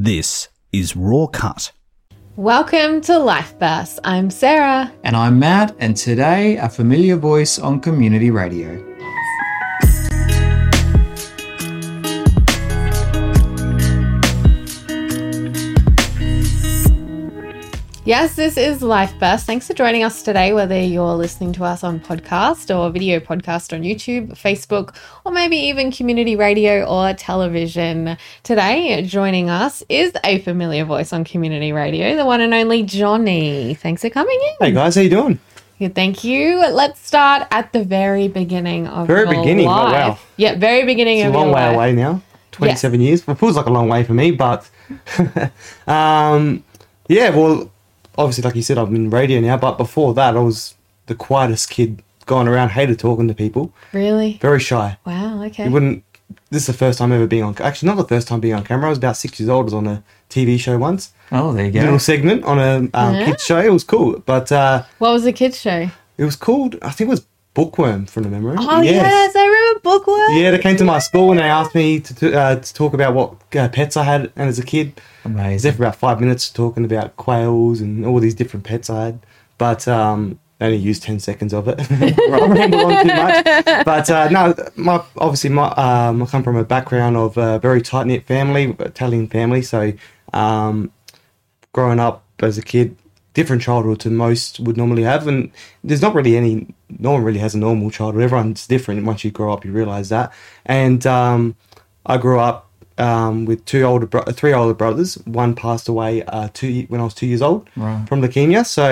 This is RawCut. Welcome to Life Bursts. I'm Sarah. And I'm Matt, and today a familiar voice on community radio. Yes, this is Life Burst. Thanks for joining us today, whether you're listening to us on podcast or video podcast on YouTube, Facebook, or maybe even community radio or television. Today, joining us is a familiar voice on community radio, the one and only Johnny. Thanks for coming in. Hey guys, how you doing? Good, thank you. Let's start at the very beginning of Very beginning, oh, life. wow. Yeah, very beginning It's a of long your way life. away now. Twenty-seven years. It feels like a long way for me, but um, yeah. Well, obviously, like you said, I'm in radio now. But before that, I was the quietest kid going around, hated talking to people, Really? very shy. Wow. Okay. You wouldn't. This is the first time ever being on. Actually, not the first time being on camera. I was about six years old. I was on a TV show once, Oh, there you go. little segment on a um, Yeah. kids show. It was cool, but uh, what was the kids show? it was called. I think it was Bookworm from the memory. Oh yes, I remember Bookworm. Yeah, they came to my school and they asked me to, to, uh, to talk about what uh, pets I had and as a kid. I was there for about five minutes talking about quails and all these different pets I had. But um, I only used 10 seconds of it. I ramble on too much. But uh, no, my, obviously, my, um, I come from a background of a very tight knit family, Italian family. So um, growing up as a kid, different childhood to most would normally have, and there's not really any. No one really has a normal childhood. Everyone's different. Once you grow up, you realize that. And um, I grew up um, with two older, bro- three older brothers. One passed away uh, two when I was two years old Right. from leukemia. So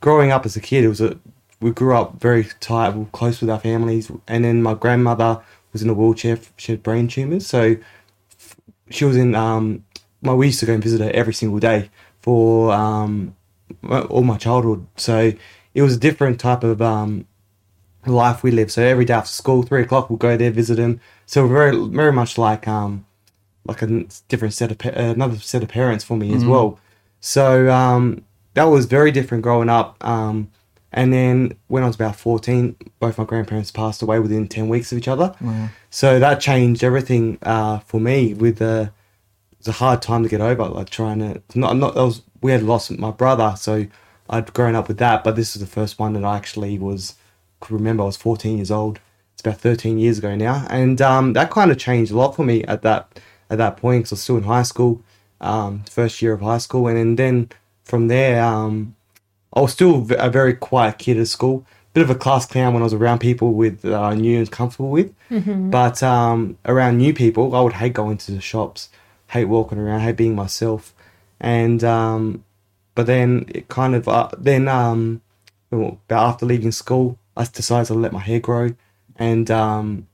growing up as a kid, it was a we grew up very tight, we close with our families. And then my grandmother was in a wheelchair. She had brain tumors, so she was in um my we used to go and visit her every single day for um all my childhood so it was a different type of um life we lived so every day after school three o'clock we'll go there visit him so we're very very much like um like a different set of pa- another set of parents for me as well so um that was very different growing up um and then when I was about 14, both my grandparents passed away within 10 weeks of each other. So that changed everything uh, for me. With uh, it was a hard time to get over, like trying to not not. That was we had lost my brother, so I'd grown up with that. But this was the first one that I actually was could remember. I was 14 years old. It's about 13 years ago now, and um, that kind of changed a lot for me at that at that point because I was still in high school, um, first year of high school, and, then then from there. Um, I was still a very quiet kid at school. Bit of a class clown when I was around people with that I knew and comfortable with. But um, around new people, I would hate going to the shops, hate walking around, hate being myself. And um, but then it kind of uh, then um, well, after leaving school, I decided to let my hair grow, and um,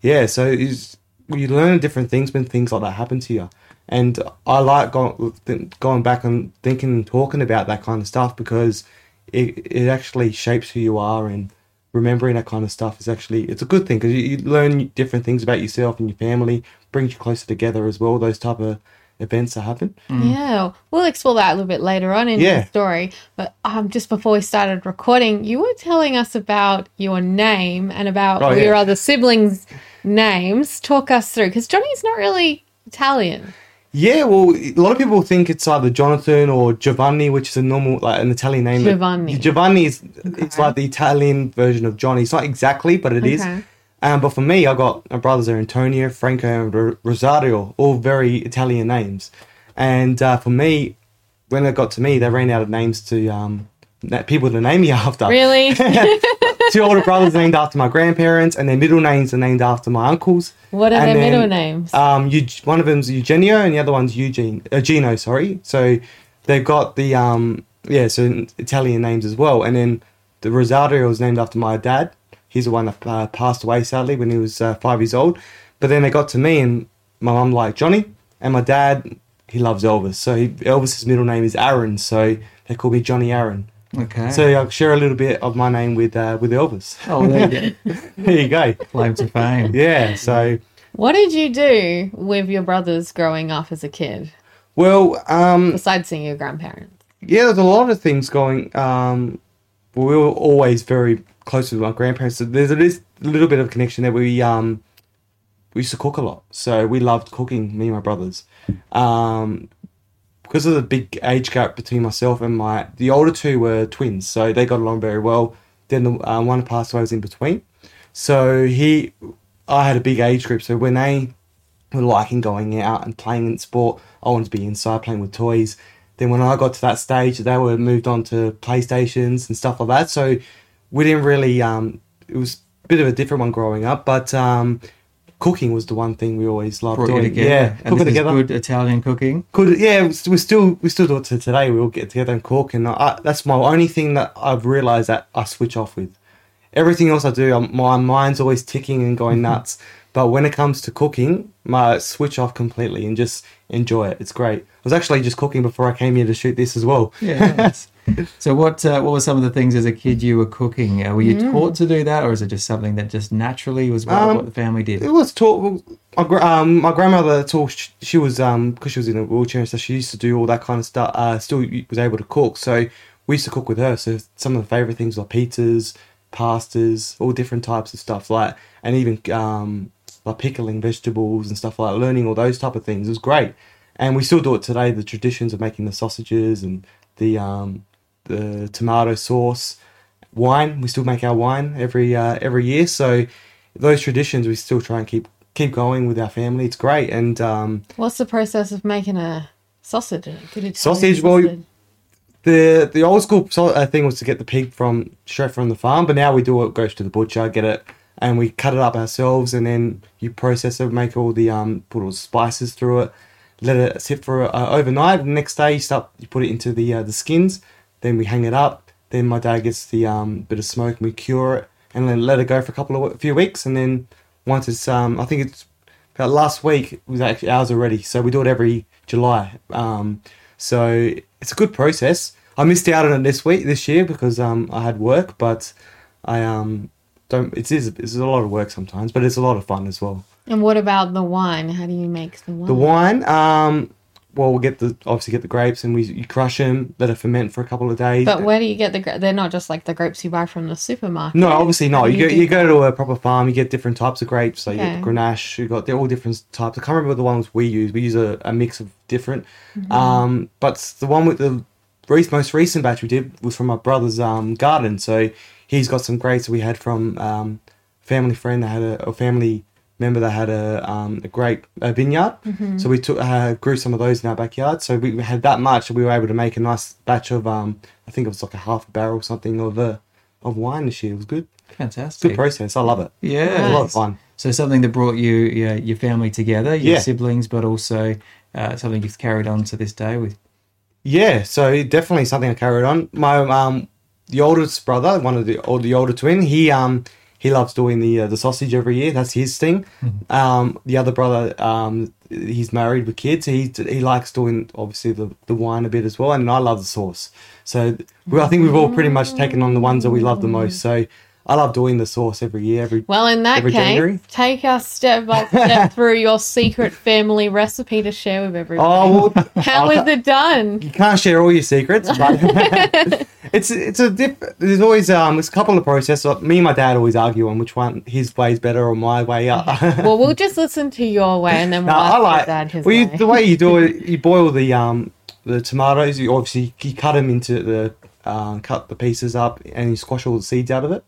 yeah, so it's, you learn different things when things like that happen to you. And I like going, going back and thinking and talking about that kind of stuff because it, it actually shapes who you are and remembering that kind of stuff is actually it's a good thing because you, you learn different things about yourself and your family brings you closer together as well those type of events that happen Yeah, we'll explore that a little bit later on in Yeah. the story. But um, just before we started recording, you were telling us about your name and about Oh, your yeah. other siblings' names. Talk us through, because Johnny's not really Italian. yeah well a lot of people think it's either jonathan or giovanni which is a normal like an italian name Giovanni. giovanni is it's like the italian version of johnny it's not exactly but it is. Um, but for me, I got my brothers are Antonio, Franco, and Rosario, all very Italian names. And uh, for me, when it got to me, they ran out of names to um, people to name me after. Really? Two older brothers named after my grandparents, and their middle names are named after my uncles. what are And their then, middle names? Um, Eug- one of them's Eugenio, and the other one's Eugene. Uh, Gino, sorry. So they've got the um, yeah, so Italian names as well. And then the Rosario was named after my dad. He's the one that uh, passed away sadly when he was uh, five years old. But then they got to me, and my mum liked Johnny, and my dad he loves Elvis. So he, Elvis's middle name is Aaron, so they call me Johnny Aaron. Okay. So I'll share a little bit of my name with uh, with Elvis. oh, there you go. there you go. Claim to fame. Yeah. So what did you do with your brothers growing up as a kid, well, um, besides seeing your grandparents? yeah, there's a lot of things going. Um, we were always very close with my grandparents. So there's a little bit of connection that we um, we used to cook a lot, so we loved cooking. Me and my brothers, um, because of the big age gap between myself and my the older two were twins, so they got along very well. Then the uh, one passed away was in between, so he, I had a big age group. So when they were liking going out and playing in sport, I wanted to be inside playing with toys. Then when I got to that stage, they were moved on to PlayStations and stuff like that. So we didn't really. Um, it was a bit of a different one growing up, but um, cooking was the one thing we always loved Brought doing. together. Yeah, and cooking together. good Italian cooking. Could yeah, we we still we still do it to today. We all get together and cook, and I, that's my only thing that I've realised that I switch off with. Everything else I do, I'm, my mind's always ticking and going nuts. But when it comes to cooking, my switch off completely and just enjoy it. It's great. I was actually just cooking before I came here to shoot this as well. Yeah. nice. so what uh, what were some of the things as a kid you were cooking? Uh, were you taught to do that, or is it just something that just naturally was what, Um, what the family did? It was taught. My, um, my grandmother taught. She, was um because she was in a wheelchair so. She used to do all that kind of stuff. Uh, still was able to cook. So we used to cook with her. So some of the favorite things were pizzas, pastas, all different types of stuff like, and even um like pickling vegetables and stuff like. Learning all those type of things it was great. And we still do it today. The traditions of making the sausages and the um the tomato sauce, wine. We still make our wine every uh, every year. So those traditions we still try and keep keep going with our family. It's great. And um, What's the process of making a sausage? Sausage, well, the the old school uh, thing was to get the pig from straight from the farm, but now we do it goes to the butcher, get it, and we cut it up ourselves, and then you process it, make all the um put all the spices through it, let it sit for uh, overnight. The next day you start you put it into the uh, the skins, then we hang it up. Then my dad gets the um bit of smoke and we cure it, and then let it go for a couple of a few weeks, and then once it's um I think it's about last week it was actually ours already, so we do it every July. Um, so it's a good process. I missed out on it this week, this year, because um, I had work, but I um, don't. It is it's a lot of work sometimes, but it's a lot of fun as well. And what about the wine? How do you make the wine? The wine, um, well, we'll get the obviously get the grapes and we you crush them, let it ferment for a couple of days. But where do you get the? gra- They're not just like the grapes you buy from the supermarket. No, obviously not. do You go, you go to a proper farm. You get different types of grapes. So you Okay. get Grenache. You got they're all different types. I can't remember the ones we use. We use a, a mix of different. Mm-hmm. Um, but the one with the re- most recent batch we did was from my brother's um, garden. So he's got some grapes we had from um, family friend that had a, a family member they had a um, a grape a vineyard. Mm-hmm. So we took uh, grew some of those in our backyard. So we had that much, and we were able to make a nice batch of um, I think it was like a half a barrel or something of uh, of wine this year. It was good. Fantastic. Good process. I love it. Yeah. It's a lot of fun. So something that brought you yeah, your family together, your Yeah. siblings, but also uh, something you've carried on to this day with. Yeah, so definitely something I carried on. My um, the oldest brother, one of the or the older twin, he um he loves doing the uh, the sausage every year. That's his thing. Um, the other brother, um, he's married with kids. He he likes doing obviously the, the wine a bit as well, and I love the sauce. So well, I think we've all pretty much taken on the ones that we love the most. So I love doing the sauce every year. Every Well, in that case, January? take us step by step through your secret family recipe to share with everyone. oh, well, How is it done? you can't share all your secrets, but it's it's a diff. There's always um, there's a couple of processes. Me and my dad always argue on which one his way is better or my way. Up. Well, we'll just listen to your way, and then we'll No, ask I like dad his well, you, way. the way you do it. You boil the um the tomatoes. You obviously you cut them into the uh, cut the pieces up and you squash all the seeds out of it,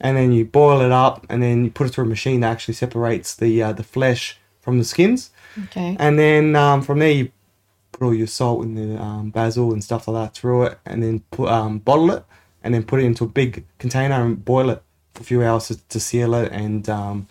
and then you boil it up and then you put it through a machine that actually separates the uh, the flesh from the skins. okay. And then um, from there, you put all your salt and the um, basil and stuff like that through it, and then put um, bottle it, and then put it into a big container and boil it for a few hours to, to seal it, and um,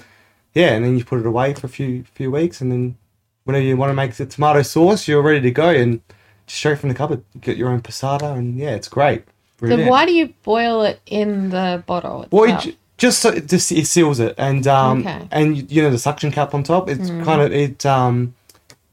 yeah, and then you put it away for a few few weeks, and then whenever you want to make the tomato sauce, you're ready to go, and just straight from the cupboard, you get your own passata, and yeah, it's great. So why do you boil it in the bottle? Well, it, just so it just it seals it, and um, Okay. and you- know the suction cap on top. It's kind of it um,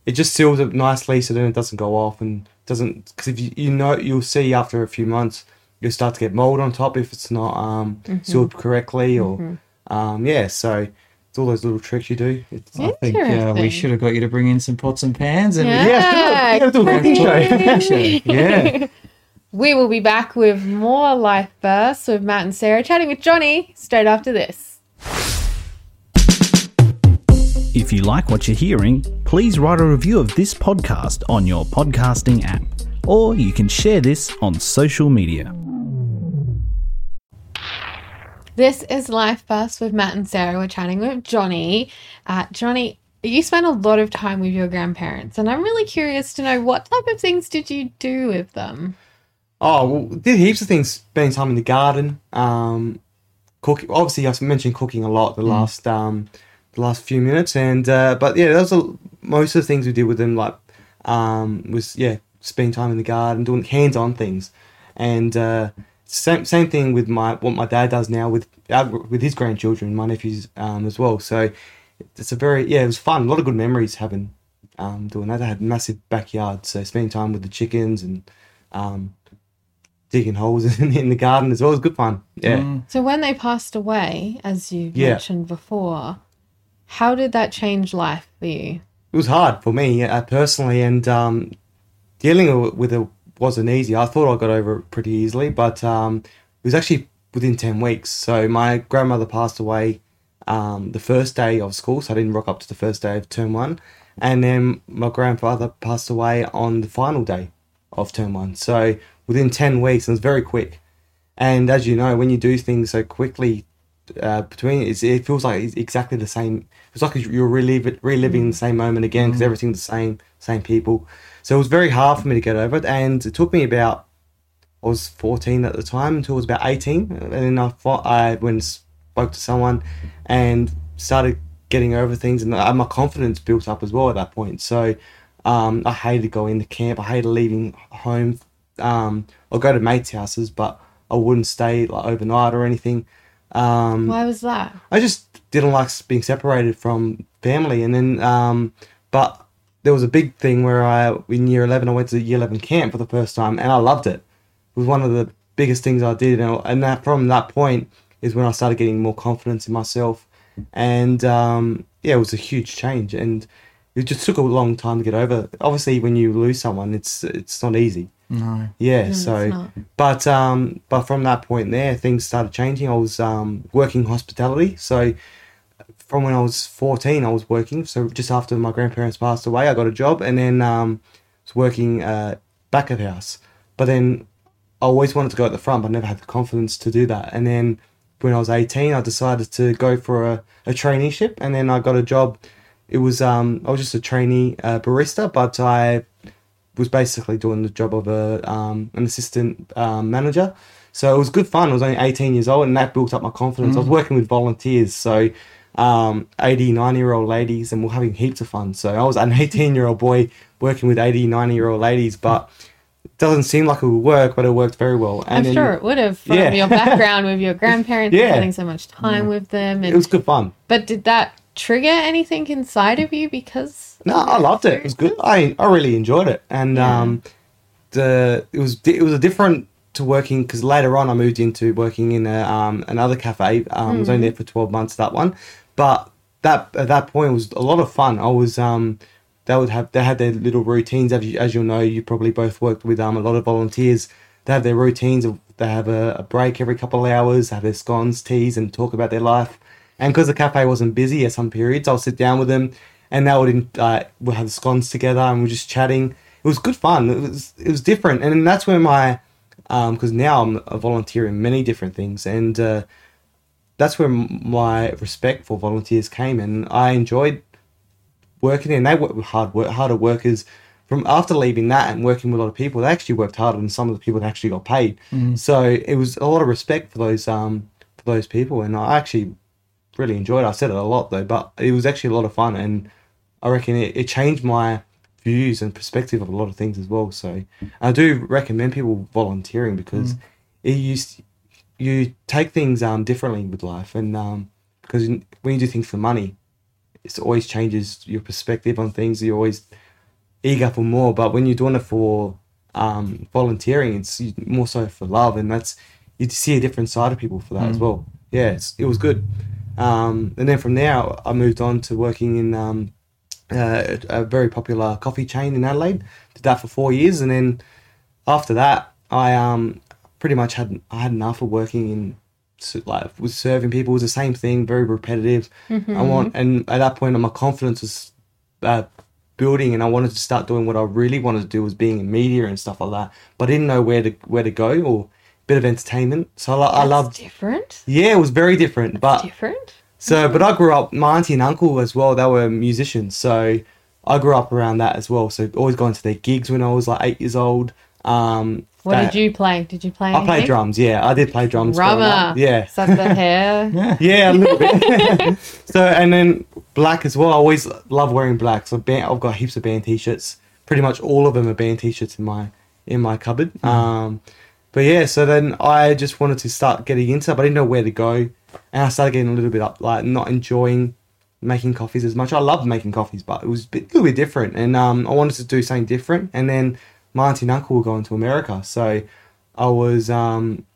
it just seals it nicely, so then it doesn't go off and doesn't because if you you know you'll see after a few months you'll start to get mold on top if it's not um sealed correctly or um yeah. So it's all those little tricks you do. It's, I think uh, we should have got you to bring in some pots and pans and Yeah. yeah, we gotta do a cooking show. yeah. We will be back with more life bursts with Matt and Sarah chatting with Johnny straight after this. If you like what you're hearing, please write a review of this podcast on your podcasting app, or you can share this on social media. This is Life Bursts with Matt and Sarah. We're chatting with Johnny. Uh, Johnny, you spent a lot of time with your grandparents, and I'm really curious to know what type of things did you do with them? Oh, well, did heaps of things. Spending time in the garden, um, cooking. Obviously, I've mentioned cooking a lot the last um, the last few minutes, and uh, but yeah, those are most of the things we did with them. Like um, was yeah, spending time in the garden, doing hands on things, and uh, same same thing with my what my dad does now with uh, with his grandchildren, my nephews um, as well. So it's a very yeah, it was fun. A lot of good memories having um, doing that. I had a massive backyard, so spending time with the chickens and um, digging holes in, in the garden as well was good fun. Yeah. So, when they passed away, as you Yeah. mentioned before, how did that change life for you? it was hard for me uh, personally, and um, dealing with it wasn't easy. I thought I got over it pretty easily, but um, it was actually within 10 weeks. So my grandmother passed away um, the first day of school, so I didn't rock up to the first day of term one. And then my grandfather passed away on the final day of term one. So within 10 weeks, and it was very quick. And as you know, when you do things so quickly uh, between it's, it feels like it's exactly the same. It's like you're relive, reliving the same moment again because everything's the same, same people. So it was very hard for me to get over it, and it took me about I was 14 at the time until I was about 18, and then I thought I went and spoke to someone and started getting over things, and my confidence built up as well at that point. So um, I hated going to camp. I hated leaving home. Um, I'll go to mates' houses, but I wouldn't stay like overnight or anything. Um, Why was that? I just didn't like being separated from family. And then, um, but there was a big thing where I, in year 11, I went to year 11 camp for the first time and I loved it. It was one of the biggest things I did. And, and that from that point is when I started getting more confidence in myself. And, um, yeah, it was a huge change. And it just took a long time to get over. Obviously, when you lose someone, it's, it's not easy. No. Yeah, it's so but um but from that point there things started changing. I was um working hospitality. So from when I was 14 I was working. So just after my grandparents passed away, I got a job and then um was working uh back of house. But then I always wanted to go at the front, but I never had the confidence to do that. And then when I was 18, I decided to go for a, a traineeship and then I got a job. It was um I was just a trainee uh, barista, but I was basically doing the job of a um, an assistant um, manager. So it was good fun. I was only 18 years old, and that built up my confidence. I was working with volunteers, so um, 80, 90 year old ladies, and we're having heaps of fun. So I was an 18 year old boy working with 80, 90 year old ladies, but it doesn't seem like it would work, but it worked very well. I'm then sure it would have from Yeah. your background with your grandparents, Yeah. spending so much time with them. And, it was good fun. but did that trigger anything inside of you because No, I loved it. It was good. I, I really enjoyed it, and Yeah. um, the it was it was a different to working because later on I moved into working in a, um, another cafe. Um, I was only there for twelve months that one, but that at that point was a lot of fun. I was um, they would have they had their little routines as you, as you'll know. You probably both worked with um a lot of volunteers. They have their routines. Of, they have a, a break every couple of hours. Have their scones, teas, and talk about their life. And because the cafe wasn't busy at some periods, I'll sit down with them, and they would uh, we'll have scones together, and we're just chatting. It was good fun. It was it was different, and that's where my because now I'm a volunteer in many different things, and uh, that's where my respect for volunteers came, and I enjoyed working in. They with hard work, harder workers. From after leaving that and working with a lot of people, they actually worked harder than some of the people that actually got paid. So it was a lot of respect for those um for those people, and I actually really enjoyed it. I said it a lot though, but it was actually a lot of fun, and I reckon it, it changed my views and perspective of a lot of things as well. So I do recommend people volunteering because it used you take things um differently with life, and um because when you do things for money, it always changes your perspective on things. You're always eager for more, but when you're doing it for um, volunteering, it's more so for love, and that's you see a different side of people for that as well. Yeah, it's, it was good. Um, and then from there, I moved on to working in um, uh, a very popular coffee chain in Adelaide. Did that for four years, and then after that, I um, pretty much had I had enough of working in like was serving people it was the same thing, very repetitive. I want, and at that point, my confidence was uh, building, and I wanted to start doing what I really wanted to do was being in media and stuff like that. But I didn't know where to where to go or bit of entertainment. So I, lo- I loved. different. Yeah, it was very different, but different. so, but I grew up. My auntie and uncle as well. They were musicians, so I grew up around that as well. So always going to their gigs when I was like eight years old. Um, What they- did you play? Did you play? I played drums. Yeah, I did play drums. Drummer. Yeah, that the hair? yeah, a little bit. so and then black as well. I always love wearing black. So band, I've got heaps of band t-shirts. Pretty much all of them are band t-shirts in my in my cupboard. Um, but yeah, so then I just wanted to start getting into it, but I didn't know where to go, and I started getting a little bit up, like not enjoying making coffees as much. I loved making coffees, but it was a, bit, a little bit different, and um, I wanted to do something different. And then my auntie and uncle were going to America, so I was um,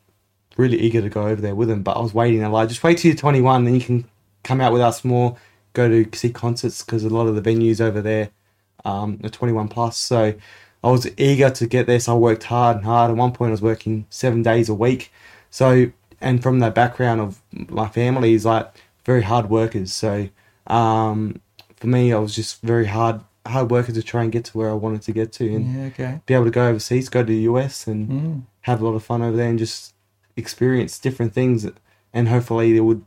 really eager to go over there with them. But I was waiting. Like, just wait till you're 21, then you can come out with us more, go to see concerts because a lot of the venues over there um, are 21 plus. So I was eager to get this. I worked hard and hard. At one point, I was working seven days a week. So, and from the background of my family is like very hard workers. So, um, for me, I was just very hard hard worker to try and get to where I wanted to get to, and Yeah, okay. be able to go overseas, go to the US, and Mm. have a lot of fun over there, and just experience different things, and hopefully it would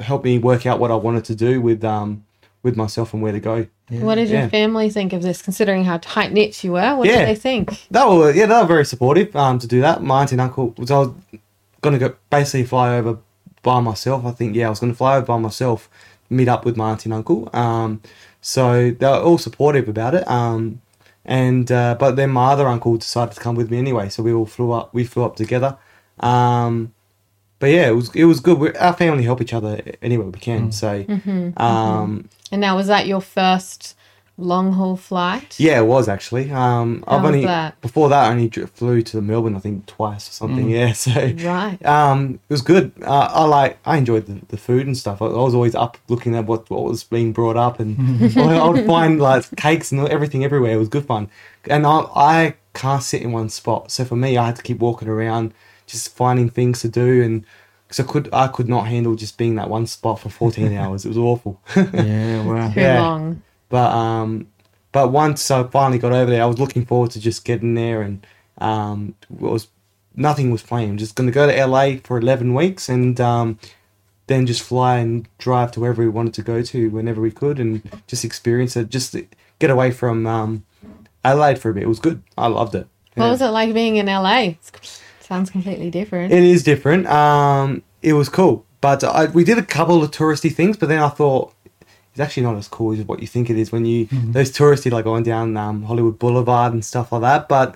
help me work out what I wanted to do with um with myself and where to go. Yeah. What did your Yeah. family think of this, considering how tight knit you were? What Yeah. did they think? They were yeah, they were very supportive um to do that. My auntie and uncle was I was gonna go basically fly over by myself. I think yeah, I was gonna fly over by myself, meet up with my auntie and uncle. Um, so they were all supportive about it. Um, and uh, but then my other uncle decided to come with me anyway, so we all flew up. We flew up together. Um, but yeah, it was it was good. we our family help each other anywhere we can. So um, And now, was that your first long haul flight? yeah, it was actually. Um, How I've was only that? before that I only flew to Melbourne. I think twice or something. Yeah, so Right. um, it was good. Uh, I like I enjoyed the, the food and stuff. I, I was always up looking at what, what was being brought up, and I, I would find like cakes and everything everywhere. It was good fun, and I I can't sit in one spot. So for me, I had to keep walking around, just finding things to do, and because I could I could not handle just being that one spot for fourteen hours. It was awful. Yeah, wow. Too yeah. long. But um, but once I finally got over there, I was looking forward to just getting there, and um, it was nothing was planned. I'm just going to go to LA for eleven weeks, and um, then just fly and drive to wherever we wanted to go to whenever we could, and just experience it. Just get away from um, Adelaide for a bit. It was good. I loved it. What Yeah. was it like being in LA? It's- sounds completely different. It is different. Um, it was cool, but I, we did a couple of touristy things. But then I thought it's actually not as cool as what you think it is when you those touristy like going down um, Hollywood Boulevard and stuff like that. But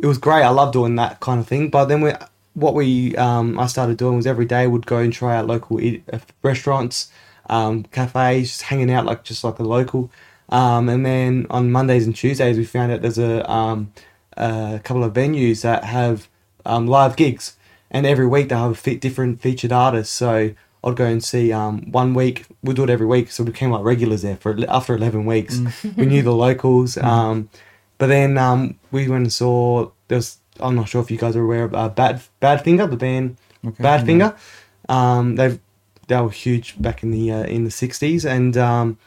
it was great. I love doing that kind of thing. But then we, what we um, I started doing was every day we'd go and try out local eat, uh, restaurants, um, cafes, just hanging out like just like a local. Um, and then on Mondays and Tuesdays, we found out there's a, um, a couple of venues that have um, live gigs, and every week they'll have a fe- different featured artist. So I'd go and see um, one week. We do it every week, so we became like regulars there for after eleven weeks. we knew the locals, um, but then um, we went and saw. There's I'm not sure if you guys are aware of uh, Bad Badfinger, the band Okay. Badfinger. Um, they they were huge back in the uh, in the '60s, and um,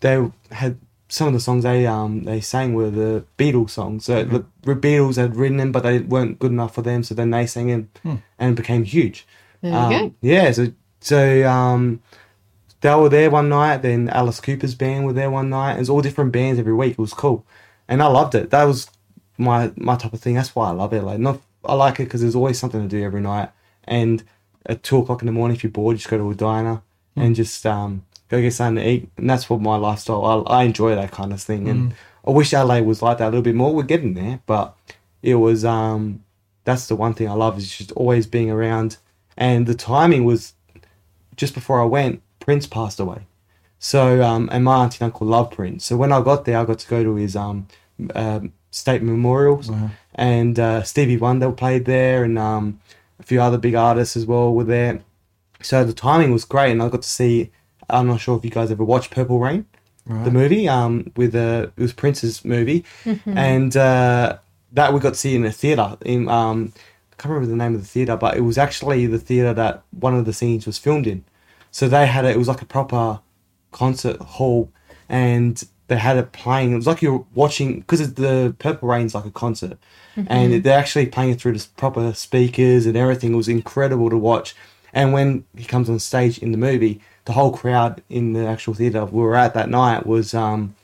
they had some of the songs they um they sang were the Beatles songs. So the Beatles had written them, but they weren't good enough for them. So then they sang them and became huge. There you Um, go. Yeah, so so um, they were there one night. Then Alice Cooper's band were there one night. It was all different bands every week. It was cool, and I loved it. That was my my type of thing. That's why I love it. Like not I like it because there's always something to do every night. And at two o'clock in the morning, if you're bored, you just go to a diner and just um, go get something to eat. And that's what my lifestyle. I, I enjoy that kind of thing. And I wish LA was like that a little bit more. We're getting there, but it was um, that's the one thing I love is just always being around. And the timing was just before I went, Prince passed away. So, um, and my auntie and uncle love Prince. So when I got there, I got to go to his um, um state memorials, Wow. and uh, Stevie Wonder played there, and um, a few other big artists as well were there. So the timing was great, and I got to see. I'm not sure if you guys ever watched Purple Rain, Right. the movie. Um, with uh, it was Prince's movie, and uh, that we got to see in a theater in um, I can't remember the name of the theater, but it was actually the theater that one of the scenes was filmed in. So they had it. It was like a proper concert hall, and they had it playing. It was like you're watching because the Purple Rain's like a concert, and they're actually playing it through the proper speakers and everything. It was incredible to watch. And when he comes on stage in the movie, the whole crowd in the actual theater we were at that night was um,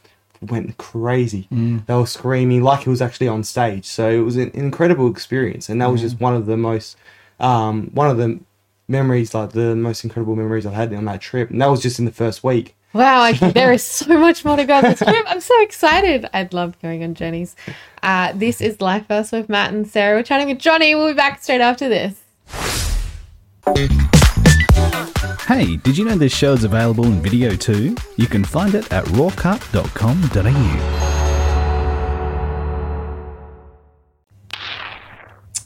went crazy. They were screaming like it was actually on stage. So it was an incredible experience, and that was just one of the most um, one of the memories, like the most incredible memories I've had on that trip. And that was just in the first week. Wow, okay, there is so much more to go on this trip. I'm so excited. I'd love going on journeys. Uh, this is Life Burst with Matt and Sarah. We're chatting with Johnny. We'll be back straight after this. Hey, did you know this show is available in video too? You can find it at rawcut.com.au.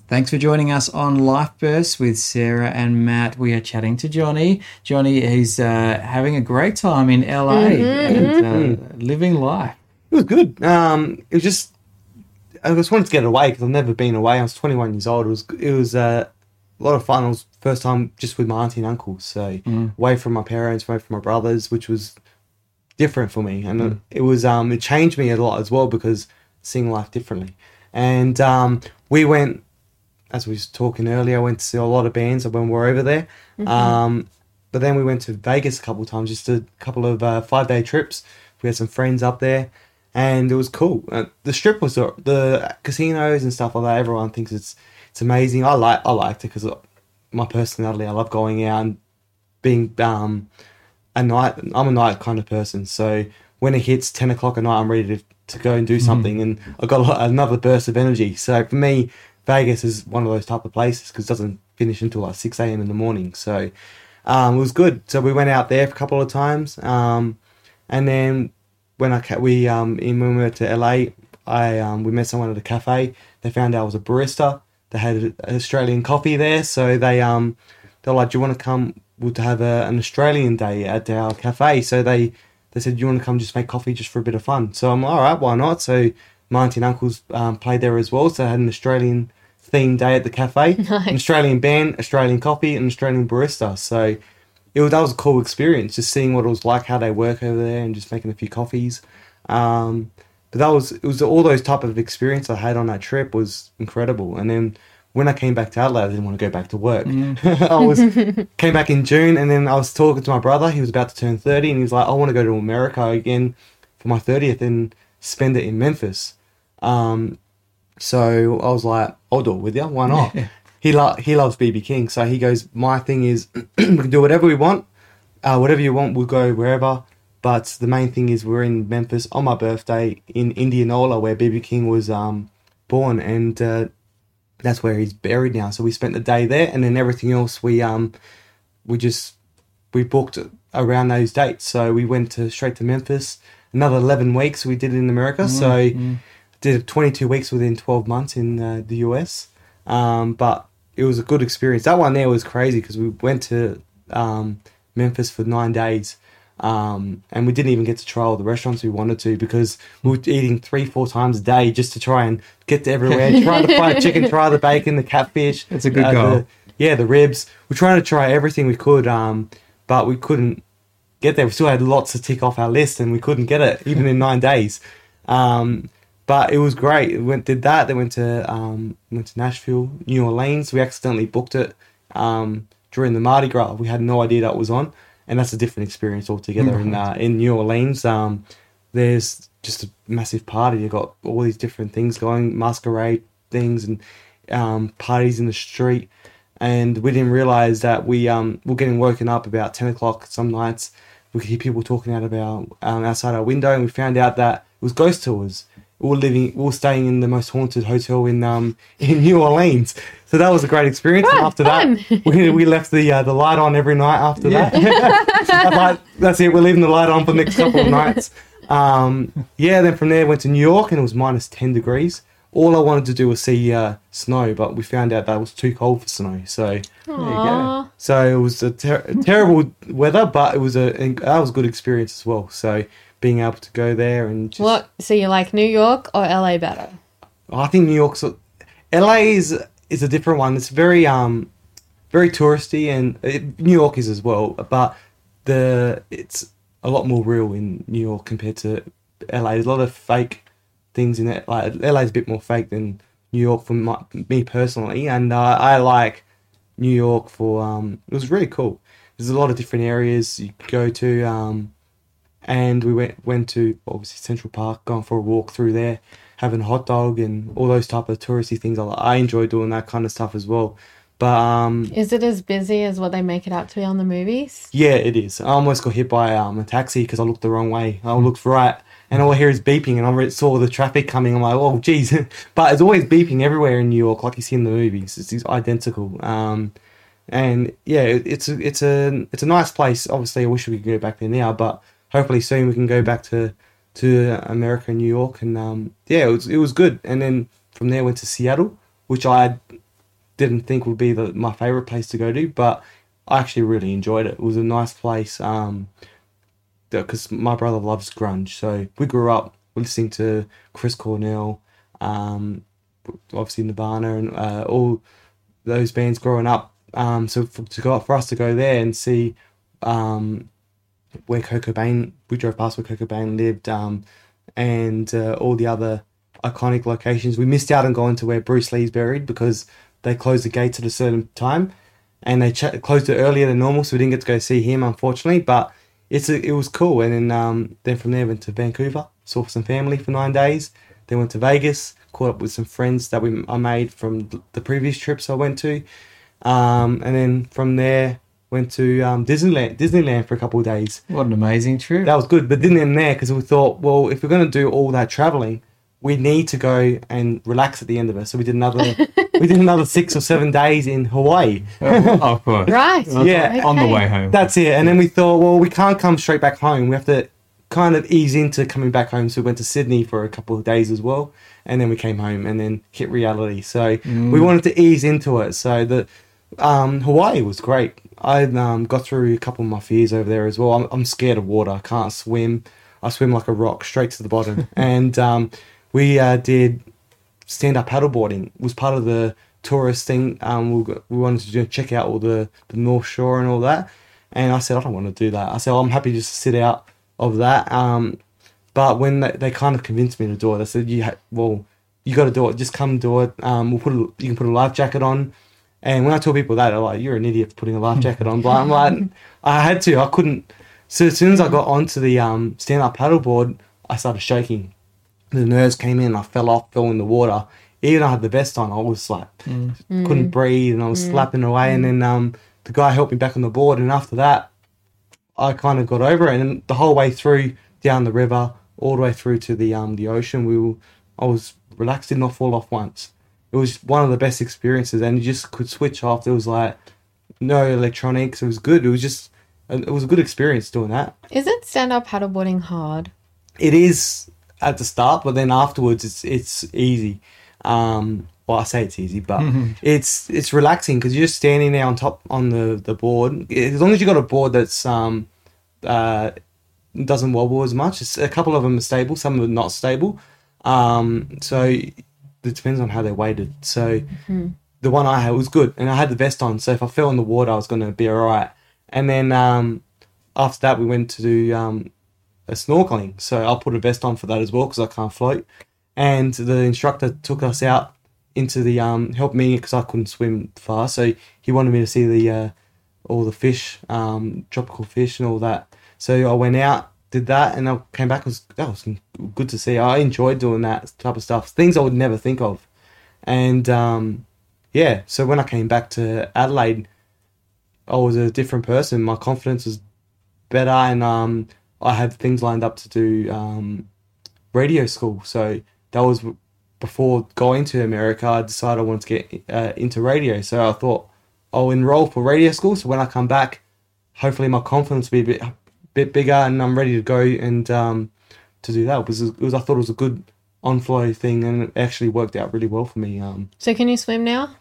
Thanks for joining us on Life Burst with Sarah and Matt. We are chatting to Johnny. Johnny is uh, having a great time in LA and uh, living life. It was good. Um, it was just I just wanted to get away because I've never been away. I was 21 years old. It was it was uh, a lot of fun. Was first time just with my auntie and uncle, so away from my parents, away from my brothers, which was different for me, and it, it was um it changed me a lot as well because seeing life differently. And um, we went, as we was talking earlier, I went to see a lot of bands when we were over there. Um, but then we went to Vegas a couple of times, just a couple of uh, five day trips. We had some friends up there, and it was cool. Uh, the strip was the, the casinos and stuff like that. Everyone thinks it's it's amazing. I like I liked it because my personality. I love going out and being um a night. I'm a night kind of person, so when it hits ten o'clock at night, I'm ready to, to go and do something, and I got a lot, another burst of energy. So for me, Vegas is one of those type of places because it doesn't finish until like six a.m. in the morning. So um, it was good. So we went out there a couple of times, um, and then when I ca- we um in when we went to LA, I um we met someone at a cafe. They found out I was a barista. They had an Australian coffee there, so they um they're like, "Do you want to come? We'll have a, an Australian day at our cafe." So they they said, "Do you want to come just make coffee just for a bit of fun?" So I'm like, all right, why not? So my auntie and uncles um, played there as well, so I had an Australian themed day at the cafe, an Australian band, Australian coffee, and Australian barista. So it was that was a cool experience, just seeing what it was like, how they work over there, and just making a few coffees. Um, but that was it was all those type of experience I had on that trip was incredible. And then when I came back to Adelaide, I didn't want to go back to work. I was came back in June, and then I was talking to my brother. He was about to turn thirty, and he was like, "I want to go to America again for my thirtieth and spend it in Memphis." Um, so I was like, "I'll do it with you. Why not?" he lo- he loves BB King, so he goes. My thing is, we can do whatever we want, uh, whatever you want. We'll go wherever. But the main thing is, we're in Memphis on my birthday in Indianola, where BB King was um, born, and uh, that's where he's buried now. So we spent the day there, and then everything else we um we just we booked around those dates. So we went to straight to Memphis. Another eleven weeks we did it in America. so did twenty two weeks within twelve months in uh, the US. Um, but it was a good experience. That one there was crazy because we went to um, Memphis for nine days. Um, and we didn't even get to try all the restaurants we wanted to because we were eating three, four times a day just to try and get to everywhere. try the fried chicken, try the bacon, the catfish. That's a good uh, goal. the- yeah, the ribs. We're trying to try everything we could, um, but we couldn't get there. We still had lots to tick off our list, and we couldn't get it even in nine days. Um, but it was great. We went did that. Then went to um, went to Nashville, New Orleans. We accidentally booked it um, during the Mardi Gras. We had no idea that was on, and that's a different experience altogether. In uh, in New Orleans, um, there's just a massive party. You've got all these different things going, masquerade things, and um, parties in the street. And we didn't realize that we um, were getting woken up about ten o'clock some nights. We could hear people talking out about um, outside our window, and we found out that it was ghost tours. We were living, we were staying in the most haunted hotel in um in New Orleans. So that was a great experience. and Fun, after that, we, we left the uh, the light on every night. After that, That light- that's it. We're leaving the light on for the next couple of nights. Um, yeah, then from there went to New York and it was minus ten degrees. All I wanted to do was see uh, snow, but we found out that it was too cold for snow. So Aw. so it was a ter- terrible weather, but it was a that was a good experience as well. So being able to go there and just, What? So you like New York or LA better? I think New York's LA is is a different one. It's very um very touristy, and it, New York is as well. But the it's a lot more real in New York compared to LA. There's a lot of fake things in it. Like LA is a bit more fake than New York for my, me personally, and uh, I like New York for um. It was really cool. There's a lot of different areas you go to. Um, and we went went to obviously Central Park, going for a walk through there, having a hot dog and all those type of touristy things. I, I enjoy doing that kind of stuff as well. But um, Is it as busy as what they make it out to be on the movies? yeah, it is. I almost got hit by um, a taxi because I looked the wrong way. I looked right, and all I hear is beeping, and I saw the traffic coming. I'm like, oh, geez. but it's always beeping everywhere in New York, like you see in the movies. It's, it's identical. Um, and yeah, it, it's a, it's a it's a nice place. Obviously, I wish we could go back there now, but hopefully soon we can go back to to America New York. And um, yeah, it was it was good. And then from there went to Seattle, which I didn't think would be the, my favorite place to go to, but I actually really enjoyed it. It was a nice place. Um, because my brother loves grunge, so we grew up listening to Chris Cornell, um, obviously Nirvana, and uh, all those bands growing up. Um, so for, to go for us to go there and see um, where Kurt Cobain, we drove past where Kurt Cobain lived, um, and uh, all the other iconic locations. We missed out on going to where Bruce Lee's buried because they closed the gates at a certain time, and they ch- closed it earlier than normal, so we didn't get to go see him, unfortunately. But it's a, it was cool, and then um, then from there went to Vancouver, saw some family for nine days. Then went to Vegas, caught up with some friends that we I made from the previous trips I went to, um, and then from there went to um, Disneyland Disneyland for a couple of days. What an amazing trip. That was good, but didn't end there because we thought, well, if we're going to do all that traveling, we need to go and relax at the end of it. So we did another, we did another six or seven days in Hawaii. oh, of course. Right. Yeah. On the way home. That's it. And then we thought, well, we can't come straight back home. We have to kind of ease into coming back home. So we went to Sydney for a couple of days as well, and then we came home and then hit reality. So we wanted to ease into it. So the um, Hawaii was great. I um, got through a couple of my fears over there as well. I'm, I'm scared of water. I can't swim. I swim like a rock straight to the bottom. and um, we uh, did stand up paddleboarding. It Was part of the tourist thing. Um, we, got- we wanted to do, check out all the, the North Shore and all that. And I said, I don't want to do that. I said, I'm happy just to sit out of that. Um, but when they, they kind of convinced me to do it, they said, "You ha- well, you got to do it. Just come do it. Um, we'll put a, you can put a life jacket on." And when I tell people that, they're like, "You're an idiot for putting a life jacket on." But I'm like, I had to. I couldn't. So as soon as I got onto the um, stand-up paddleboard, I started shaking. The nerves came in. I fell off, fell in the water. Even I had the vest on, I was like, couldn't breathe, and I was slapping away. And then um, the guy helped me back on the board. And after that, I kind of got over it, and the whole way through down the river, all the way through to the um the ocean, we were, I was relaxed, did not fall off once. It was one of the best experiences, and you just could switch off. There was like no electronics. It was good. It was just it was a good experience doing that. Isn't stand up paddleboarding hard? It is at the start, but then afterwards, it's it's easy. Um, well, I say it's easy, but it's it's relaxing because you're just standing there on top on the the board. As long as you got a board that's um uh doesn't wobble as much. It's, a couple of them are stable, some of them are not stable. Um, so it depends on how they're weighted. So the one I had was good, and I had the vest on. So if I fell in the water, I was going to be all right. And then um, after that, we went to do um, a snorkeling. So I'll put a vest on for that as well because I can't float. And the instructor took us out into the um, helped me because I couldn't swim far. So he wanted me to see the uh, all the fish, um, tropical fish, and all that. So I went out, did that, and I came back. It was that was good to see. I enjoyed doing that type of stuff. Things I would never think of, and um, yeah. So when I came back to Adelaide, I was a different person. My confidence was better, and um, I had things lined up to do um, radio school. So that was before going to America. I decided I wanted to get uh, into radio. So I thought I'll enroll for radio school. So when I come back, hopefully my confidence will be a bit bit bigger, and I'm ready to go and um, to do that. It was, it was I thought it was a good on flow thing, and it actually worked out really well for me. Um, So can you swim now?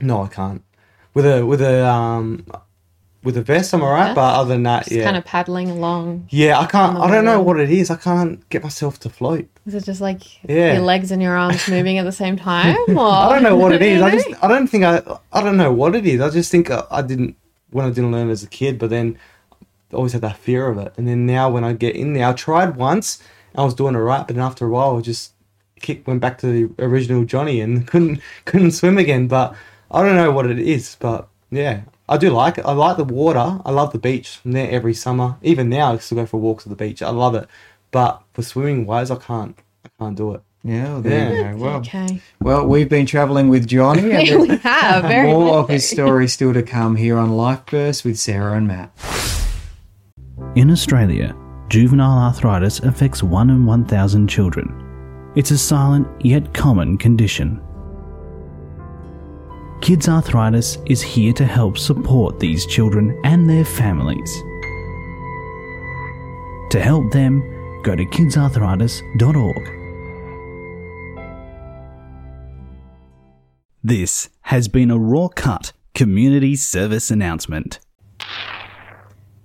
no, I can't. With a with a um, with a vest, I'm alright. Yeah. But other than that, Just yeah, kind of paddling along. yeah, I can't. I don't know what it is. I can't get myself to float. Is it just like Yeah. your legs and your arms moving at the same time? Or I don't know what it is. I just I don't think I I don't know what it is. I just think I, I didn't when I didn't learn as a kid, but then I always had that fear of it. And then now when I get in there, I tried once. I was doing it right, but then after a while, I just kick went back to the original Johnny and couldn't couldn't swim again. But I don't know what it is. But yeah, I do like it. I like the water. I love the beach. I'm there every summer. Even now, I still go for walks at the beach. I love it. But for swimming wise, I can't. I can't do it. Yeah, well, there you Yeah. go. Well, Okay. well, we've been traveling with Johnny. and we have very more much of his so. story still to come here on Life Burst with Sarah and Matt. In Australia, juvenile arthritis affects 1 in 1,000 children. It's a silent yet common condition. Kids Arthritis is here to help support these children and their families. To help them, go to kidsarthritis.org. This has been a RawCut community service announcement.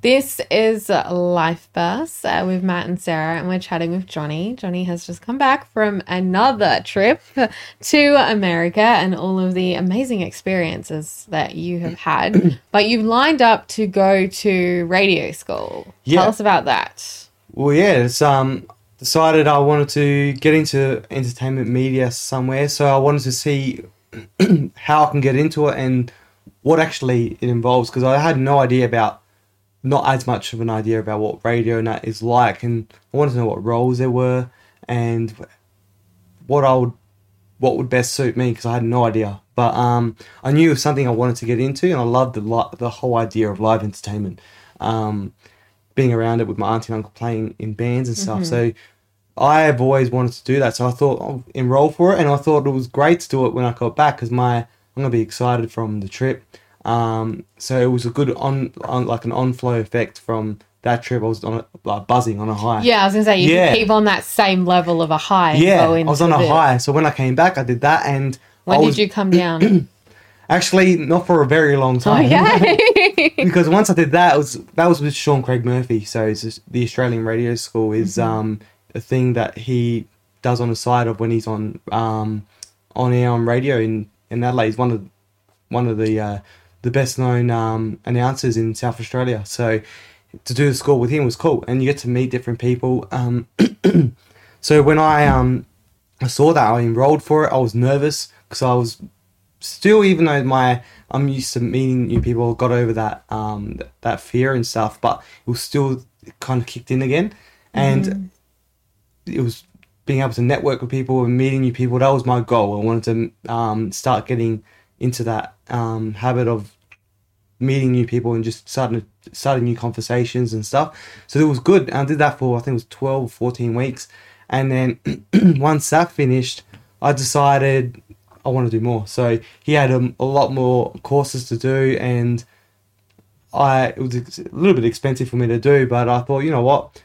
This is Life Burst uh, with Matt and Sarah, and we're chatting with Johnny. Johnny has just come back from another trip to America and all of the amazing experiences that you have had. but you've lined up to go to radio school. Yeah. Tell us about that. Well, yeah, it's um decided I wanted to get into entertainment media somewhere, so I wanted to see how I can get into it and what actually it involves because I had no idea about not as much of an idea about what radio and that is like and I wanted to know what roles there were and what I would what would best suit me because I had no idea. But um, I knew it was something I wanted to get into, and I loved the li- the whole idea of live entertainment. Um, being around it with my auntie and uncle playing in bands and stuff. So I have always wanted to do that. So I thought I'll enroll for it, and I thought it was great to do it when I got back because my I'm gonna be excited from the trip. Um, so it was a good on, on like an on flow effect from that trip. I was on a, like buzzing on a high. Yeah, I was to say, you Yeah. keep on that same level of a high. yeah. I was on a high. So when I came back, I did that, and When I did was you come down? actually not for a very long time. okay. because once I did that, it was that was with Sean Craig Murphy. So it's just, the Australian Radio School is um, a thing that he does on the side of when he's on um, on air on radio in, in Adelaide. He's one of one of the uh, the best known um, announcers in South Australia. So to do the school with him was cool, and you get to meet different people. Um, so when I um, I saw that, I enrolled for it. I was nervous because I was still, even though my I'm used to meeting new people, got over that um th- that fear and stuff, but it was still kind of kicked in again, and it was being able to network with people and meeting new people. That was my goal. I wanted to um start getting into that um habit of meeting new people and just starting starting new conversations and stuff. So it was good. I did that for I think it was 12, 14 weeks, and then once that finished, I decided I want to do more. So he had um, a lot more courses to do, and I it was a little bit expensive for me to do, but I thought, you know what,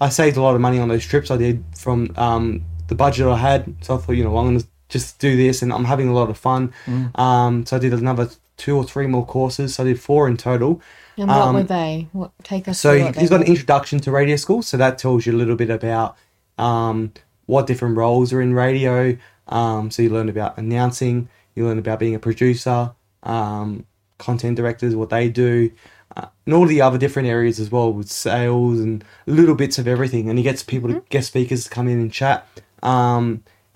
I saved a lot of money on those trips I did from um, the budget I had. So I thought, you know, I'm gonna just do this, and I'm having a lot of fun. Um, so I did another two or three more courses. So I did four in total. And what Um, were they? What take us So through he- what they he's got an introduction to radio school, so that tells you a little bit about um, what different roles are in radio. Um, so you learn about announcing, you learn about being a producer, um, content directors, what they do, uh, and all the other different areas as well with sales and little bits of everything. And he gets people to guest speakers to come in and chat.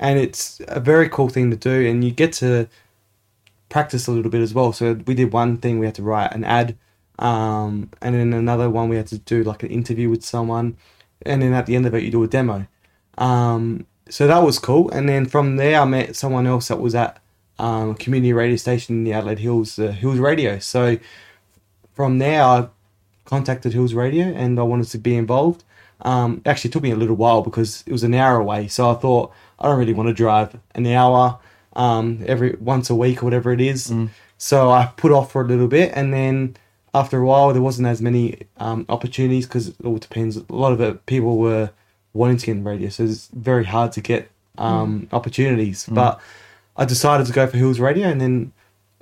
And it's a very cool thing to do, and you get to practice a little bit as well. So we did one thing, we had to write an ad, um, and then another one we had to do like an interview with someone, and then at the end of it you do a demo. Um, so that was cool. And then from there I met someone else that was at um, a community radio station in the Adelaide Hills, uh, Hills Radio. So from there I contacted Hills Radio and I wanted to be involved. Um, actually, took me a little while because it was an hour away. So I thought I don't really want to drive an hour um, every once a week or whatever it is. So I put off for a little bit, and then after a while, there wasn't as many um, opportunities because it all depends. A lot of it, people were wanting to get in radio, so it's very hard to get um, opportunities. But I decided to go for Hills Radio, and then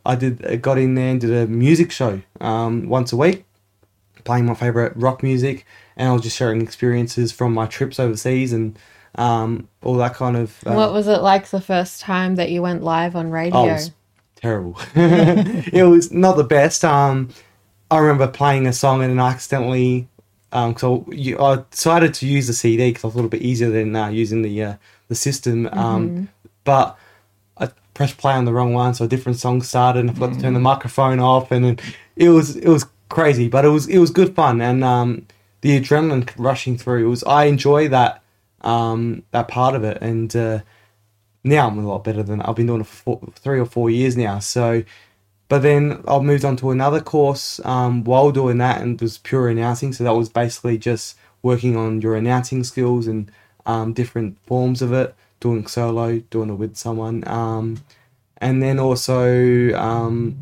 I did got in there and did a music show um, once a week, playing my favorite rock music, and I was just sharing experiences from my trips overseas and um, all that kind of. Uh, what was it like the first time that you went live on radio? Oh, it was terrible. it was not the best. Um, I remember playing a song and then I accidentally, um, so you, I decided to use the CD because I thought it'd be easier than uh, using the uh, the system. Um, but I pressed play on the wrong one, so a different song started, and I forgot to turn the microphone off, and then it was it was crazy, but it was it was good fun, and um, the adrenaline rushing through. It was I enjoy that um, that part of it, and uh, now I'm a lot better than I've been doing it for four, three or four years now. So, but then I moved on to another course um, while doing that, and it was pure announcing. So that was basically just working on your announcing skills and um, different forms of it, doing solo, doing it with someone, um, and then also um,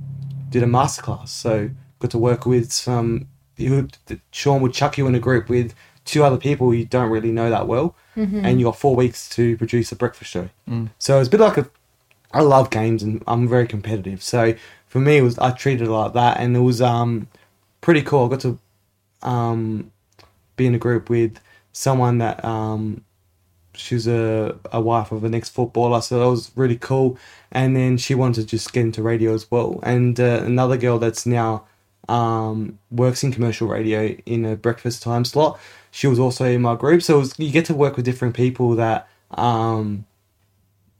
did a masterclass. So got to work with some. You, Sean would chuck you in a group with two other people you don't really know that well, and you got four weeks to produce a breakfast show. So it's a bit like a. I love games and I'm very competitive. So for me, it was I treated it like that, and it was um pretty cool. I got to um be in a group with someone that um she's a, a wife of an ex footballer, so that was really cool. And then she wanted to just get into radio as well. And uh, another girl that's now um, works in commercial radio in a breakfast time slot. She was also in my group, so was, you get to work with different people that um,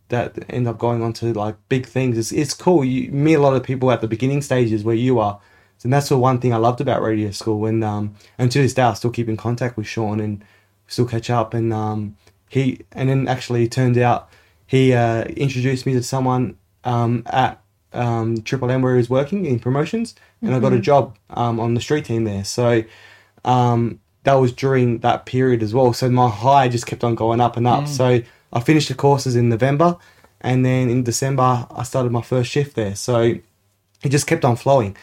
that end up going on to like big things. It's, it's cool. You meet a lot of people at the beginning stages where you are. And that's the one thing I loved about radio school. And um, and to this day, I still keep in contact with Sean and still catch up. And um, he and then actually it turned out he uh, introduced me to someone um, at um, Triple M where he was working in promotions, and I got a job um, on the street team there. So um, that was during that period as well. So my high just kept on going up and up. So I finished the courses in November, and then in December I started my first shift there. So it just kept on flowing.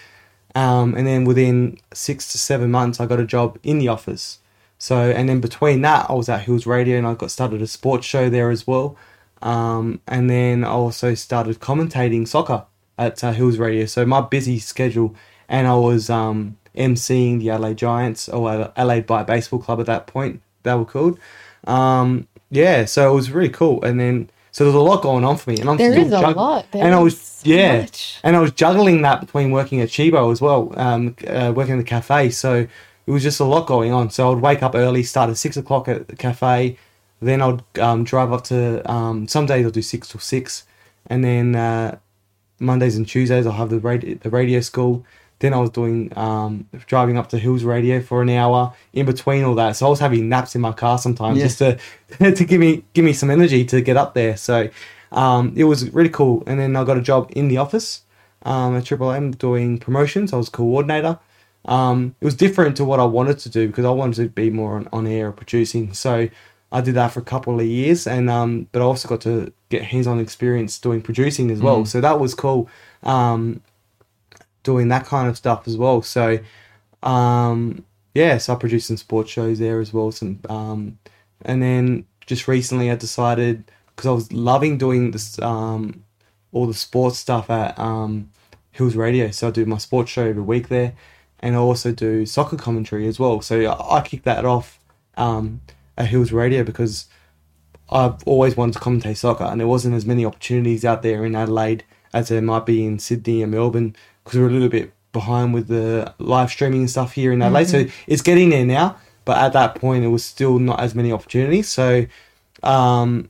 Um, and then within six to seven months, I got a job in the office. So, and then between that, I was at Hills Radio and I got started a sports show there as well. Um, and then I also started commentating soccer at uh, Hills Radio. So my busy schedule, and I was um, emceeing the LA Giants or Adelaide Bite Baseball Club at that point. They were called. Um, yeah, so it was really cool. And then so there's a lot going on for me, and I'm There still is a lot. There and I was so yeah, much. and I was juggling that between working at Cibo as well, um, uh, working in the cafe. So it was just a lot going on. So I'd wake up early, start at six o'clock at the cafe, then I'd um, drive up to. Um, some days I'll do six till six, and then uh, Mondays and Tuesdays I'll have the radio, the radio school. Then I was doing um, driving up to Hills Radio for an hour. In between all that, so I was having naps in my car sometimes Yeah. just to to give me give me some energy to get up there. So um, it was really cool. And then I got a job in the office um, at Triple M doing promotions. I was coordinator. Um, it was different to what I wanted to do because I wanted to be more on, on air producing. So I did that for a couple of years, and um, but I also got to get hands-on experience doing producing as well. So that was cool. Um, doing that kind of stuff as well. So, um, yeah, so I produced some sports shows there as well. Some, um, and then just recently I decided because I was loving doing this, um, all the sports stuff at um, Hills Radio. So I do my sports show every week there, and I also do soccer commentary as well. So I, I kicked that off um, at Hills Radio because I've always wanted to commentate soccer, and there wasn't as many opportunities out there in Adelaide as there might be in Sydney and Melbourne because we're a little bit behind with the live streaming and stuff here in Adelaide. So it's getting there now, but at that point it was still not as many opportunities. So um,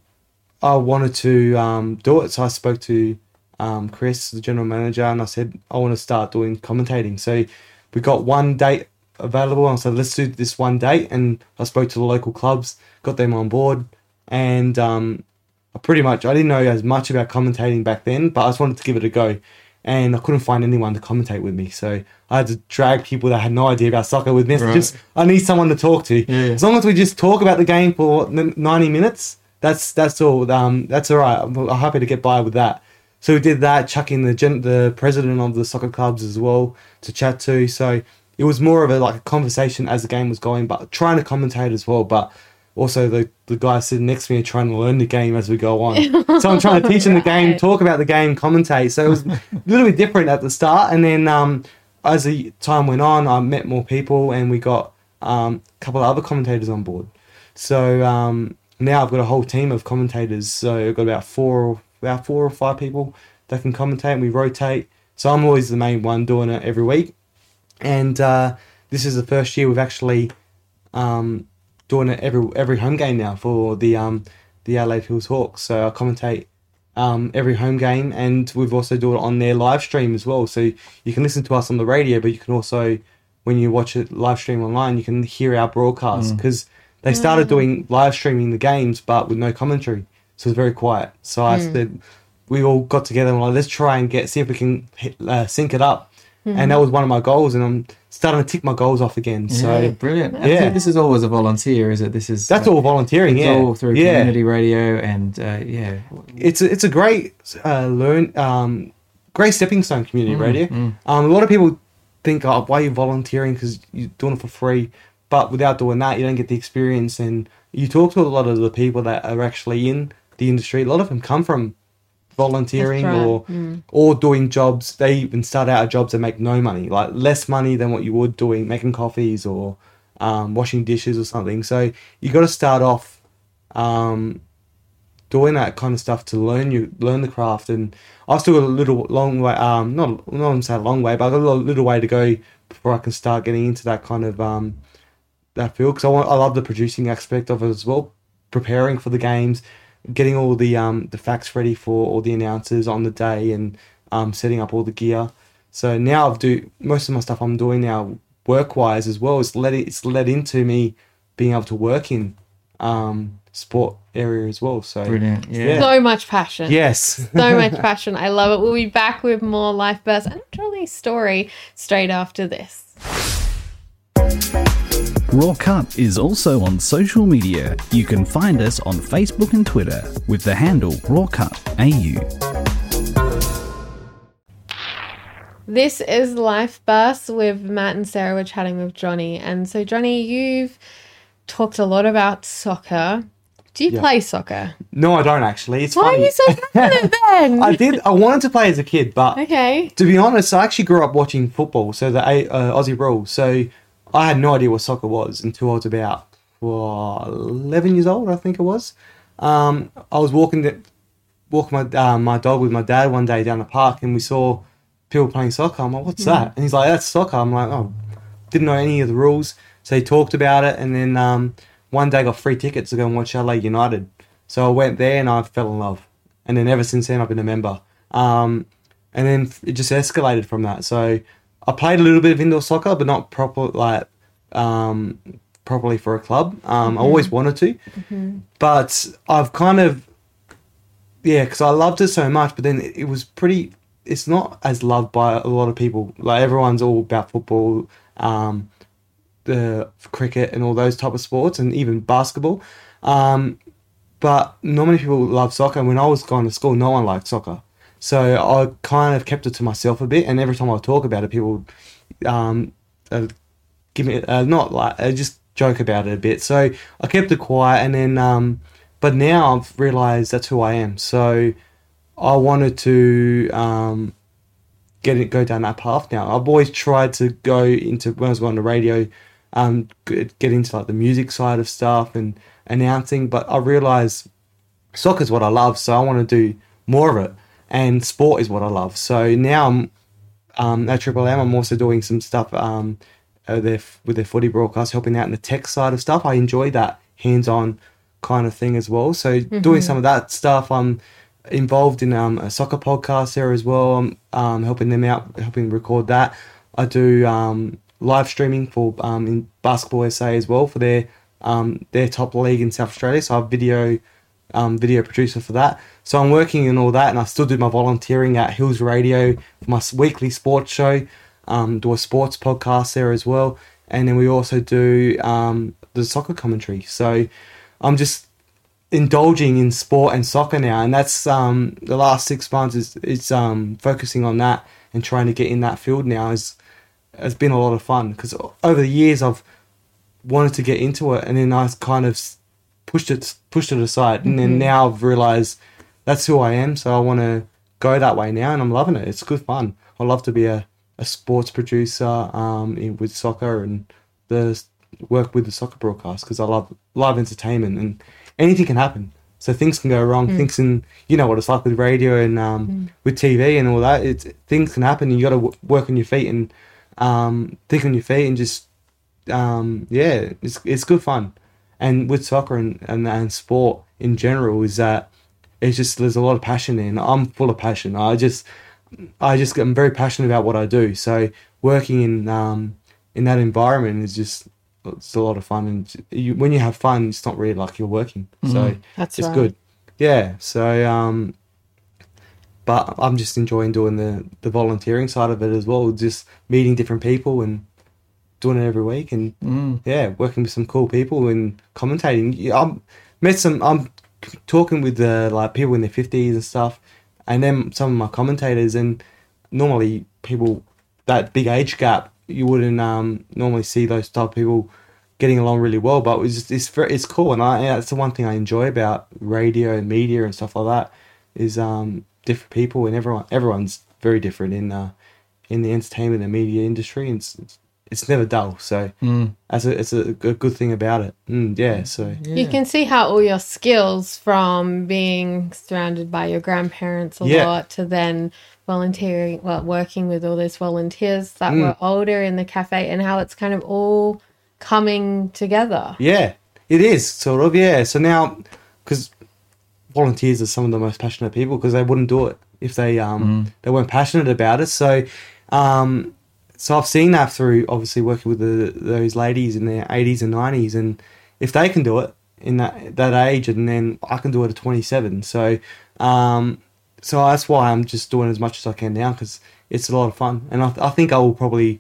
I wanted to um, do it, so I spoke to um, Chris, the general manager, and I said I want to start doing commentating. So we got one date available, and I said let's do this one date. And I spoke to the local clubs, got them on board, and um, I pretty much I didn't know as much about commentating back then, but I just wanted to give it a go. And I couldn't find anyone to commentate with me, so I had to drag people that had no idea about soccer with me. Right. Just I need someone to talk to. Yeah. As long as we just talk about the game for ninety minutes, that's that's all. Um, that's all right. I'm I'm happy to get by with that. So we did that, chucking the gen- the president of the soccer clubs as well to chat to. So it was more of a like a conversation as the game was going, but trying to commentate as well. But also the the guy sitting next to me are trying to learn the game as we go on. so I'm trying to teach them the game, talk about the game, commentate. So it was a little bit different at the start, and then um, as the time went on, I met more people, and we got um, a couple of other commentators on board. So um, now I've got a whole team of commentators. So I've got about four, about four or five people that can commentate, and we rotate. So I'm always the main one doing it every week. And uh, this is the first year we've actually um, doing it every every home game now for the um, the Adelaide Hills Hawks. So I commentate um, every home game, and we've also do it on their live stream as well. So you can listen to us on the radio, but you can also, when you watch it live stream online, you can hear our broadcast because they started doing live streaming the games, but with no commentary, so it's very quiet. So I said we all got together and we're like, let's try and get see if we can hit, uh, sync it up. And that was one of my goals, and I'm starting to tick my goals off again. So yeah, brilliant. Yeah. Yeah, this is all as a volunteer, is it? This is that's all volunteering. It's yeah, all through yeah. community radio, and uh, yeah, it's a, it's a great uh, learn um, great stepping stone community Mm, radio. Um, a lot of people think, oh, why are you volunteering? Because you're doing it for free. But without doing that, you don't get the experience. And you talk to a lot of the people that are actually in the industry. A lot of them come from volunteering right. or Mm. or doing jobs. They even start out at jobs that make no money, like less money than what you would doing making coffees or um, washing dishes or something. So you got to start off um, doing that kind of stuff to learn you learn the craft. And I still got a little long way. Um, not not say a long way, but I got a little, little way to go before I can start getting into that kind of um, that field. Because I want I love the producing aspect of it as well, preparing for the games, getting all the um, the facts ready for all the announcers on the day, and um, setting up all the gear. So now I've do most of my stuff I'm doing now work wise as well. It's led it's led into me being able to work in um, sport area as well. So brilliant. Yeah, Yeah. So much passion. yes, so much passion. I love it. We'll be back with more life bursts and Johnny's story straight after this. RawCut is also on social media. You can find us on Facebook and Twitter with the handle RawCutAU. This is Life Burst with Matt and Sarah. We're chatting with Johnny. And so, Johnny, you've talked a lot about soccer. Do you Yeah. play soccer? no, I don't actually. It's Why are you so passionate then? I did. I wanted to play as a kid, but okay. to be honest, I actually grew up watching football, so the uh, Aussie rules. So I had no idea what soccer was until I was about well, eleven years old, I think it was. Um, I was walking the, walking my uh, my dog with my dad one day down the park, and we saw people playing soccer. I'm like, "What's that?" And he's like, "That's soccer." I'm like, "Oh, didn't know any of the rules." So he talked about it, and then um, one day I got free tickets to go and watch LA United. So I went there, and I fell in love. And then ever since then, I've been a member. Um, and then it just escalated from that. So I played a little bit of indoor soccer, but not proper like um, properly for a club. Um, I always wanted to, but I've kind of yeah, because I loved it so much. But then it, it was pretty. It's not as loved by a lot of people. Like everyone's all about football, um, the cricket, and all those type of sports, and even basketball. Um, but not many people love soccer. And when I was going to school, no one liked soccer. So I kind of kept it to myself a bit. And every time I talk about it, people um, uh, give me uh, not like uh, just joke about it a bit. So I kept it quiet. And then, um, but now I've realized that's who I am. So I wanted to um, get it, go down that path now. I've always tried to go into when I was on the radio, um, get into like the music side of stuff and announcing. But I realized soccer's what I love, so I want to do more of it. And sport is what I love. So now I'm um, at Triple M. I'm also doing some stuff um, uh, their, with their footy broadcast, helping out in the tech side of stuff. I enjoy that hands-on kind of thing as well. So doing some of that stuff. I'm involved in um, a soccer podcast there as well. I'm um, helping them out, helping record that. I do um, live streaming for um, in Basketball SA as well for their um, their top league in South Australia. So I'm video um, video producer for that. So I'm working in all that, and I still do my volunteering at Hills Radio for my weekly sports show. Um, do a sports podcast there as well, and then we also do um, the soccer commentary. So I'm just indulging in sport and soccer now, and that's um, the last six months is is um, focusing on that and trying to get in that field now is has been a lot of fun because over the years I've wanted to get into it, and then I kind of pushed it pushed it aside, and then now I've realized that's who I am. So I want to go that way now, and I'm loving it. It's good fun. I love to be a, a sports producer um, in, with soccer and the work with the soccer broadcast because I love live entertainment and anything can happen. So things can go wrong. Things can, you know what it's like with radio and um, with TV and all that. It's things can happen. And you got to w- work on your feet and um, think on your feet and just um, yeah, it's it's good fun. And with soccer and, and and sport in general is that it's just there's a lot of passion in. I'm full of passion. I just I just I'm very passionate about what I do. So working in um, in that environment is just it's a lot of fun. And you, when you have fun, it's not really like you're working. So That's it's right. good. Yeah. So um, but I'm just enjoying doing the the volunteering side of it as well. Just meeting different people and doing it every week and Mm. yeah, working with some cool people and commentating. I'm met some. I'm talking with uh, like people in their fifties and stuff, and then some of my commentators. And normally, people that big age gap, you wouldn't um, normally see those type of people getting along really well. But it's just, it's it's cool, and I that's the one thing I enjoy about radio and media and stuff like that is um, different people and everyone everyone's very different in uh, in the entertainment and media industry, and it's, it's, it's never dull. So Mm. that's a it's a, a good thing about it. Mm, yeah. So You can see how all your skills from being surrounded by your grandparents a Yeah. lot to then volunteering, well, working with all those volunteers that Mm. were older in the cafe and how it's kind of all coming together. yeah, it is sort of yeah. So now because volunteers are some of the most passionate people because they wouldn't do it if they um they weren't passionate about it. So um so I've seen that through obviously working with the, those ladies in their 80s and 90s and if they can do it in that that age and then I can do it at 27 so um so that's why I'm just doing as much as I can now because it's a lot of fun. And I, I think I will probably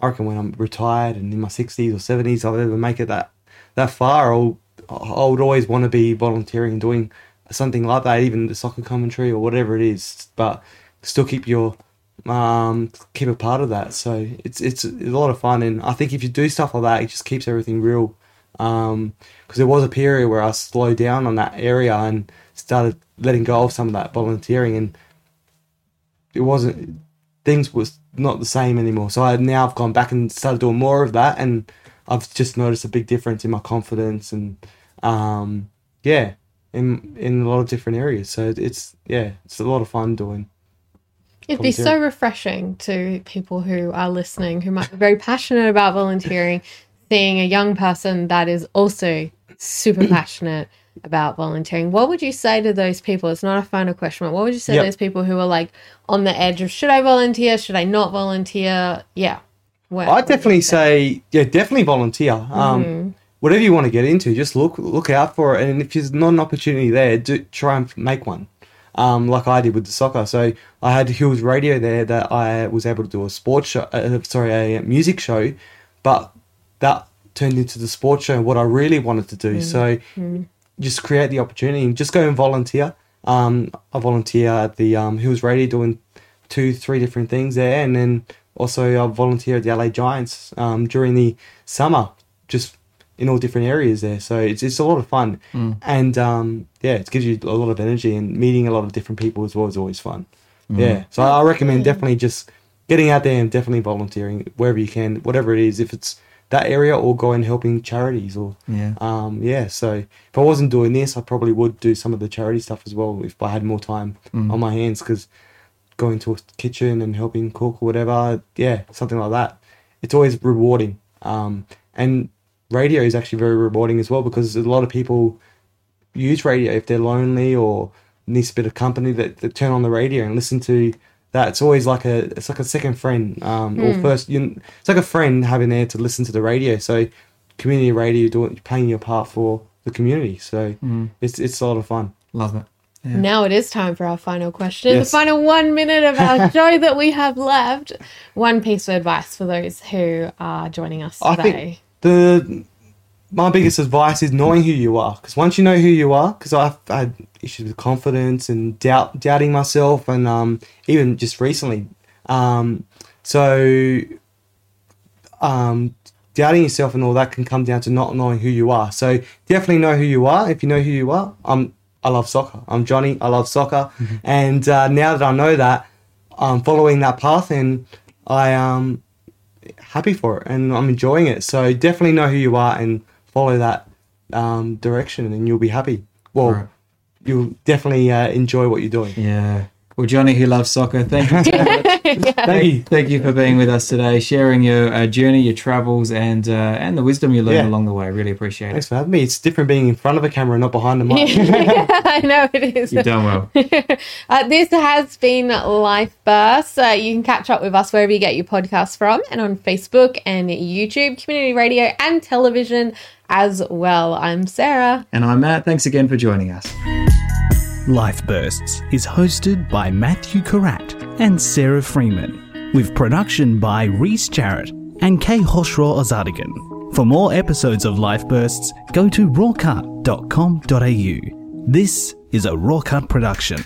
I reckon when I'm retired and in my 60s or 70s I'll ever make it that that far I'll I would always want to be volunteering and doing something like that even the soccer commentary or whatever it is but still keep your um keep a part of that. So it's it's a lot of fun. And i think if you do stuff like that it just keeps everything real. Um because there was a period where i slowed down on that area and started letting go of some of that volunteering. And it wasn't things was not the same anymore. So i now i've gone back and started doing more of that. And i've just noticed a big difference in my confidence and um yeah in in a lot of different areas. So it's yeah it's a lot of fun doing It'd be so refreshing to people who are listening who might be very passionate about volunteering, seeing a young person that is also super passionate about volunteering. What would you say to those people? It's not a final question, but what would you say Yep. to those people who are like on the edge of should I volunteer? Should I not volunteer? Yeah. What- I'd what would you definitely say, yeah, definitely volunteer. Um, Whatever you want to get into, just look look out for it. And if there's not an opportunity there, do try and make one. Um, like I did with the soccer. So I had Hills Radio there that I was able to do a sports show, uh, sorry, a music show, but that turned into the sports show. What I really wanted to do. So just create the opportunity and just go and volunteer. Um, I volunteer at the um, Hills Radio doing two, three different things there, and then also I volunteer at the LA Giants um, during the summer, just in all different areas there. So it's it's a lot of fun, and um, yeah, it gives you a lot of energy and meeting a lot of different people as well is always fun. Yeah, so I recommend definitely just getting out there and definitely volunteering wherever you can, whatever it is, if it's that area or go and helping charities or Yeah. um, yeah, so if I wasn't doing this, I probably would do some of the charity stuff as well if I had more time on my hands. Because going to a kitchen and helping cook or whatever, yeah, something like that, it's always rewarding. Um, and radio is actually very rewarding as well because a lot of people use radio if they're lonely or needs a bit of company that, that turn on the radio and listen to that. It's always like a it's like a second friend um, or first. You, it's like a friend having there to listen to the radio. So community radio doing playing your part for the community. So it's it's a lot of fun. Love it. Yeah. Now it is time for our final question. Yes. The final one minute of our show that we have left. One piece of advice for those who are joining us I today. think the my biggest advice is knowing who you are because once you know who you are because I've had issues with confidence and doubt doubting myself and um, even just recently um, so um, doubting yourself and all that can come down to not knowing who you are. So definitely know who you are. If you know who you are, I'm I love soccer. I'm Johnny. I love soccer, and uh, now that I know that, I'm following that path, and I am happy for it, and I'm enjoying it. So definitely know who you are and follow that um, direction, and you'll be happy. Well, Right. you'll definitely uh, enjoy what you're doing. Yeah. Well, Johnny, who loves soccer, thank you. so much. Thank you, thank you for being with us today, sharing your uh, journey, your travels, and uh, and the wisdom you learned Yeah. along the way. Really appreciate Thanks it. Thanks for having me. It's different being in front of a camera, not behind the mic. I know it is. You've done well. uh, this has been Life Burst. Uh, you can catch up with us wherever you get your podcasts from and on Facebook and YouTube, community radio, and television as well. I'm Sarah. And I'm Matt. Thanks again for joining us. Life Bursts is hosted by Matthew Karat and Sarah Freeman, with production by Reese Jarrett and Kay Hoshraw Ozadigan. For more episodes of Life Bursts, go to rawcut.com.au. This is a RawCut production.